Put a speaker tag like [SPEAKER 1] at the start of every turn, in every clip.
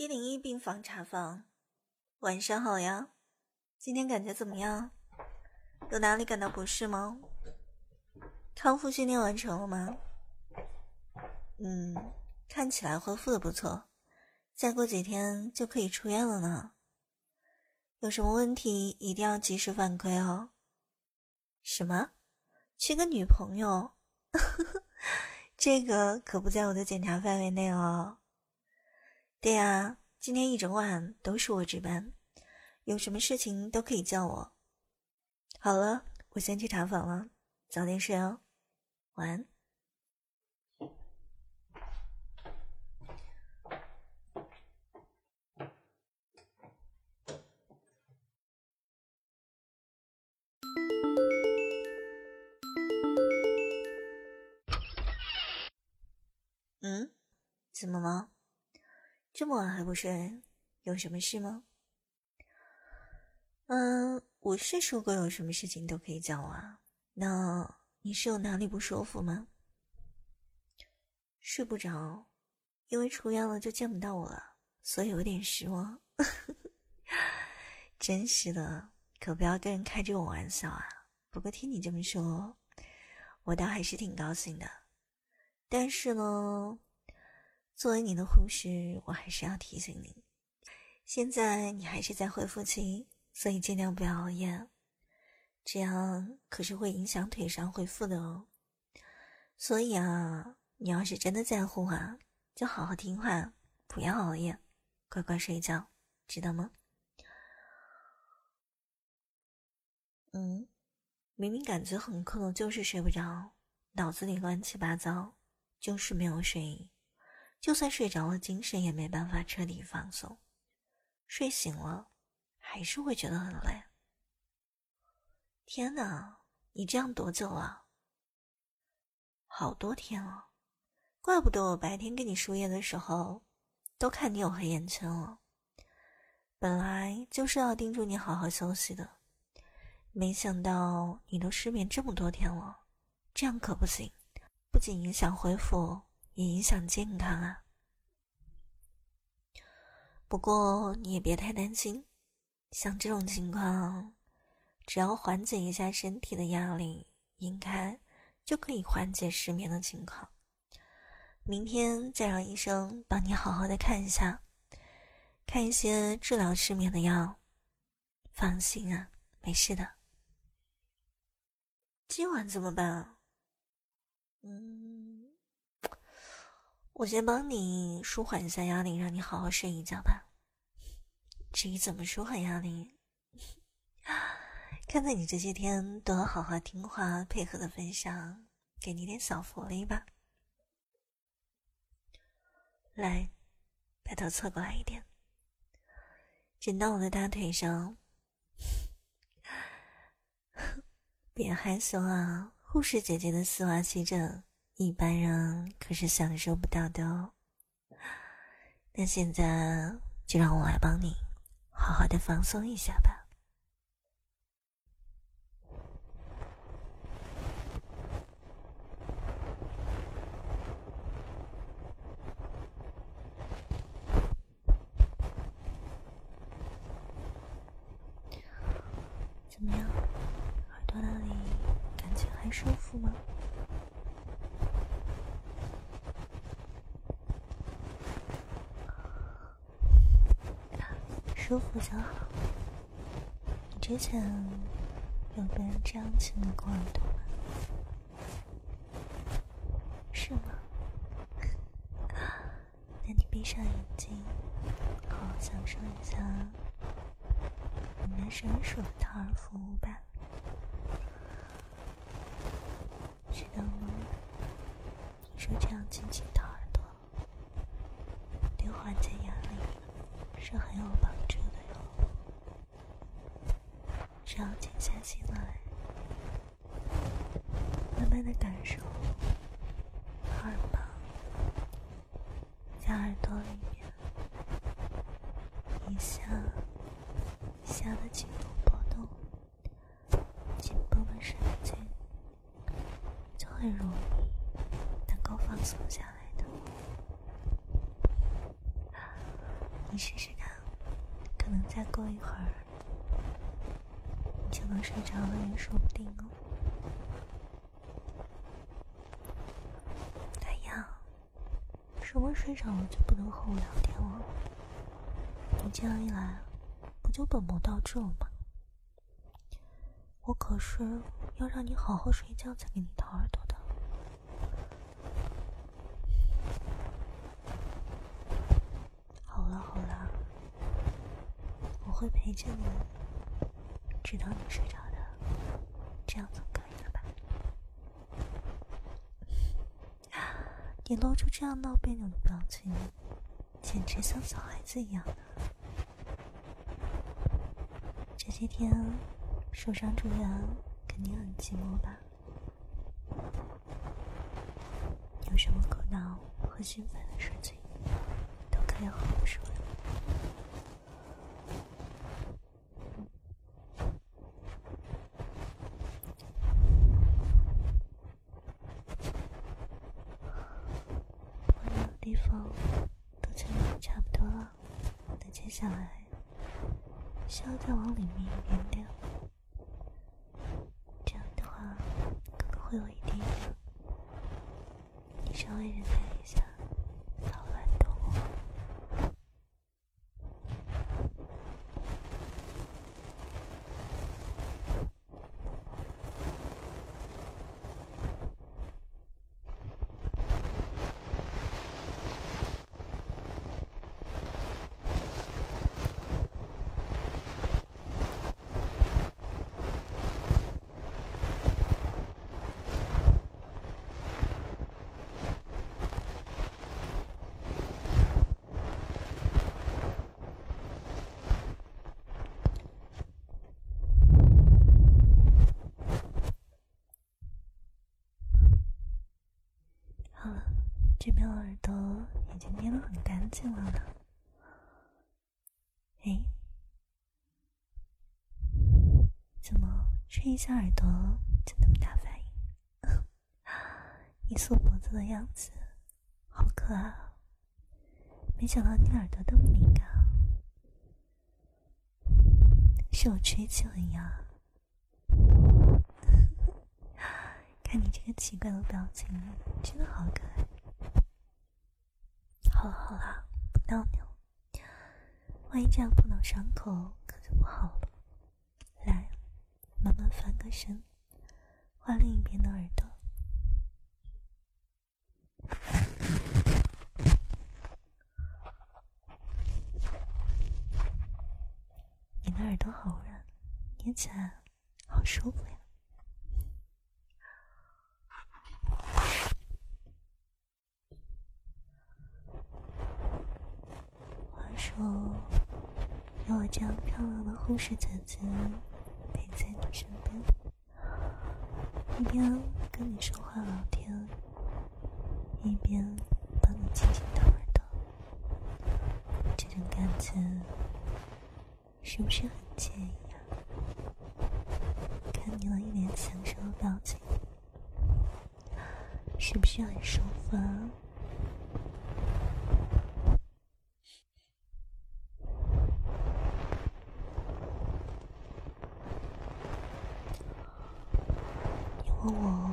[SPEAKER 1] 一零一病房查房，晚上好呀。今天感觉怎么样？有哪里感到不适吗？康复训练完成了吗？嗯，看起来恢复的不错，再过几天就可以出院了呢。有什么问题一定要及时反馈哦。什么？缺个女朋友？这个可不在我的检查范围内哦。对呀，今天一整晚都是我值班，有什么事情都可以叫我。好了，我先去查房了，早点睡哦，晚安。嗯，怎么了？这么晚还不睡，有什么事吗？嗯，我是说过有什么事情都可以叫我啊。那你是有哪里不舒服吗？睡不着，因为出院了就见不到我了，所以有点失望。真是的，可不要跟人开这种玩笑啊。不过听你这么说，我倒还是挺高兴的。但是呢，作为你的护士，我还是要提醒你，现在你还是在恢复期，所以尽量不要熬夜，这样可是会影响腿伤恢复的哦。所以啊，你要是真的在乎啊，就好好听话，不要熬夜，乖乖睡觉，知道吗？嗯，明明感觉很困，就是睡不着，脑子里乱七八糟。就是没有睡意，就算睡着了，精神也没办法彻底放松。睡醒了，还是会觉得很累。天哪，你这样多久了？好多天了，怪不得我白天给你输液的时候，都看你有黑眼圈了。本来就是要叮嘱你好好休息的，没想到你都失眠这么多天了，这样可不行。不仅影响恢复，也影响健康啊！不过你也别太担心，像这种情况，只要缓解一下身体的压力，应该就可以缓解失眠的情况。明天再让医生帮你好好的看一下，看一些治疗失眠的药。放心啊，没事的。今晚怎么办啊？嗯，我先帮你舒缓一下压力，让你好好睡一觉吧。至于怎么舒缓压力，看在你这些天都要好好听话、配合的份上，给你点小福利吧。来，把头侧过来一点，枕到我的大腿上。别害羞啊！护士姐姐的丝袜吸着，一般人可是享受不到的哦。那现在就让我来帮你，好好的放松一下吧。怎么样，耳朵那里？还舒服吗？舒服就好。你之前有被人这样亲过耳朵吗？是吗？那你闭上眼睛，好好享受一下你们专属的掏耳服务吧。知道吗？听说这样轻轻掏耳朵，对缓解压力是很有帮助的哟。只要静下心来，慢慢的感受耳旁在耳朵里面一下一下的紧度波动，紧绷的神经。很容易能够放松下来的。你试试看，可能再过一会儿，能睡着了也说不定哦。哎呀，什么睡着了就不能和我聊天了？你这样一来，不就本末倒置了吗？我可是要让你好好睡觉才给你掏耳朵的。好了好了，我会陪着你，直到你睡着的，这样总可以了吧？你露出这样闹别扭的表情，简直像小孩子一样的。这些天。受伤住院，肯定很寂寞吧？有什么苦恼和心烦的事情，都可以和我说有地方都清理的差不多了，那接下来需要再往里面一点点。会有一点点，你稍微忍耐一下，不要乱动。这边耳朵已经捏得很干净了呢。哎，怎么吹一下耳朵就那么大反应？一缩脖子的样子，好可爱！没想到你耳朵这么敏感，是我吹起了呀？看你这个奇怪的表情，真的好可爱。好了好了，不闹你了，万一这样碰到伤口，可就不好了。来，慢慢翻个身，换另一边的耳朵。你的耳朵好软，捏起来好舒服呀。哦，有我这样漂亮的护士姐姐陪在你身边，一边跟你说话聊天，一边帮你轻轻掏耳朵，这种感觉是不是很惬意啊？看你那一脸享受的表情，是不是很舒服啊？问我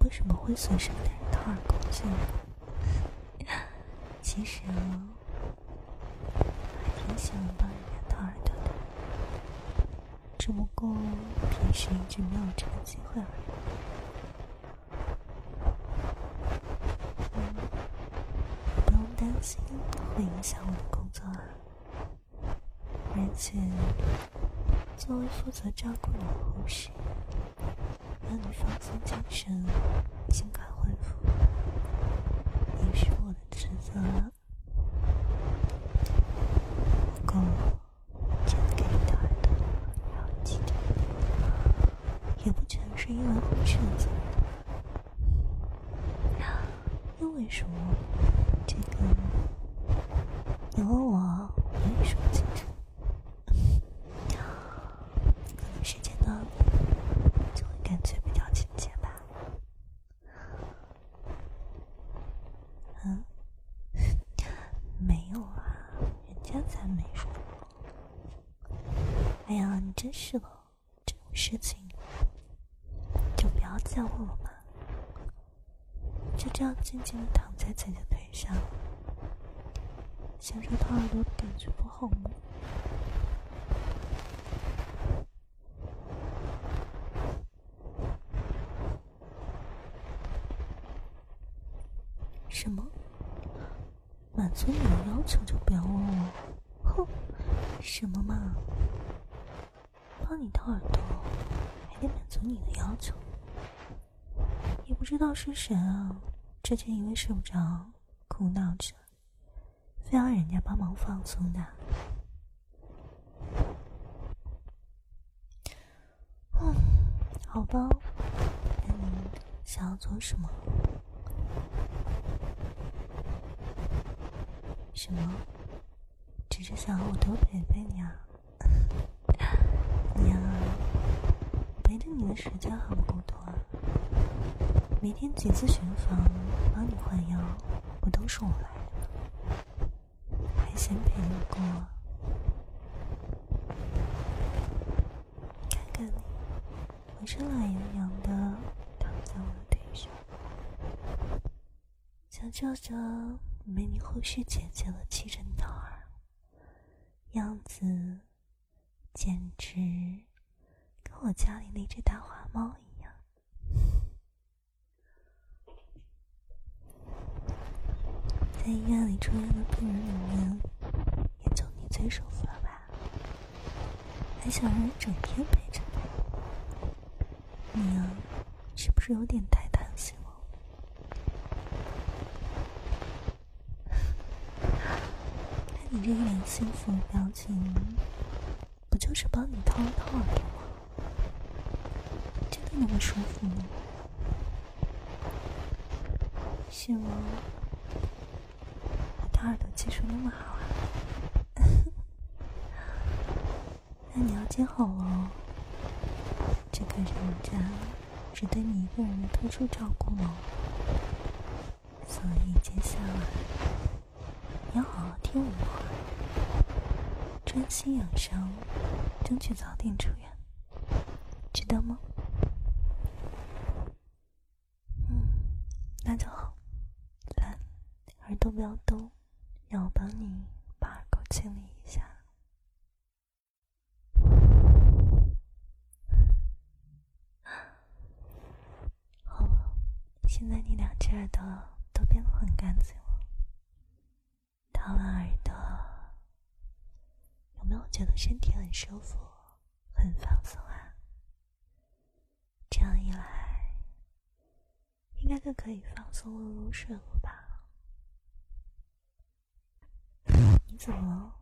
[SPEAKER 1] 为什么会随身带一套耳孔镜？其实我还挺喜欢帮人家掏耳朵的，只不过平时一直没有这个机会而已。不用担心会影响我的工作啊，而且作为负责照顾你的护士。让你放松精神，尽快恢复，也是我的职责。不过，真的给你的耳朵要记着，也不全是因为护士的责任。因为什么？这个，你问我，我也说不清楚。可能时间到了。感觉比较亲切吧？嗯，没有啊，人家才没说。哎呀，你真是的，这种事情就不要再问了嘛，就这样静静的躺在姐姐腿上，享受掏耳朵的感觉，不好吗？什么？满足你的要求就不要问我？哼，什么嘛？帮你掏耳朵还得满足你的要求？知道是谁啊，之前因为睡不着苦恼着，非要人家帮忙放松的。嗯，好吧，那你想要做什么？什么？只是想我多陪陪你啊？你呀，陪着你的时间还不够多啊！每天几次巡房帮你换药，不都是我来的吗？还嫌陪你不够啊？看看你，浑身懒洋洋的躺在我的腿上，想照着。美女护士姐姐的气阵桃儿，样子简直跟我家里那只大花猫一样。在医院里住院的病人里面，也就你最舒服了吧？还想让人整天陪着你？你啊，是不是有点太贪心了？看？你这一脸幸福的表情，不就是帮你掏掏耳朵吗？真的那么舒服吗？希望？耳朵技术那么好啊？那你要接好哦，这可是我家只对你一个人的特殊照顾哦。所以接下来你。要好好听我的话，专心养伤，争取早点出院，知道吗？嗯，那就好。来，耳朵不要动，让我帮你把耳垢清理一下。好了，现在你两只耳朵都变得很干净了。掏完耳朵，有没有觉得身体很舒服、很放松啊？这样一来，应该就可以放松的入睡了吧？你怎么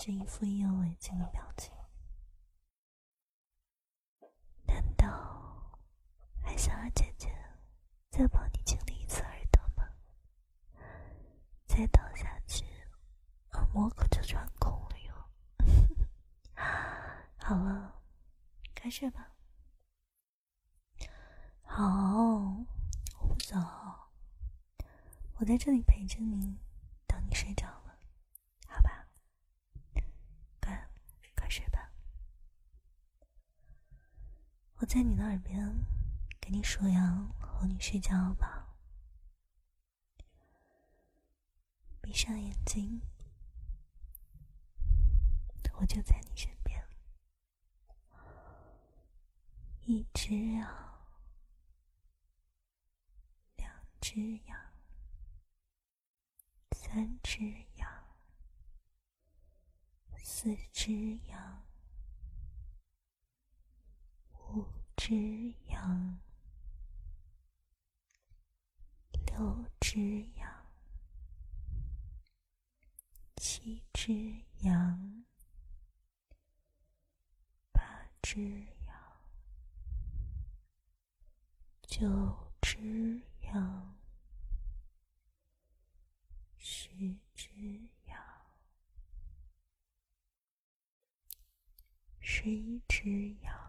[SPEAKER 1] 这一副意犹未尽的表情？难道还想让姐姐再帮你清理一次耳朵吗？再倒下去，耳。膜可就穿孔了哟。好了，开睡吧。好，我不走，我在这里陪着你，等你睡着了，好吧？快，快睡吧。我在你的耳边给你数羊，哄你睡觉吧。闭上眼睛。我就在你身边，一只羊，两只羊，三只羊，四只羊，五只羊，六只羊，七只羊。八只羊，九只羊，十只羊，十一只羊，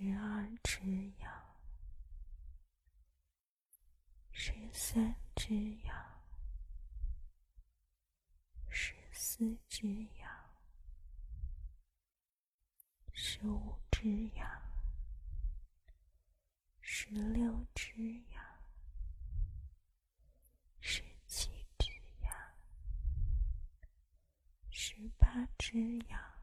[SPEAKER 1] 十二只羊，十三只羊，十四只羊，十五只羊，十六只羊，十七只羊，十八只羊，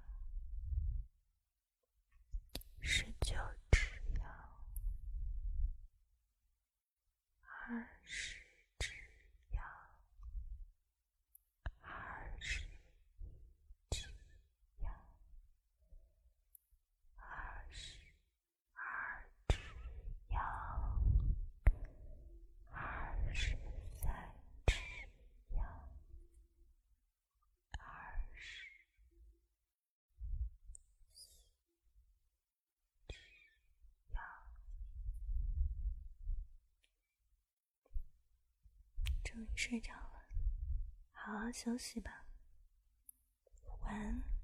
[SPEAKER 1] 终于睡着了。好好休息吧。晚安。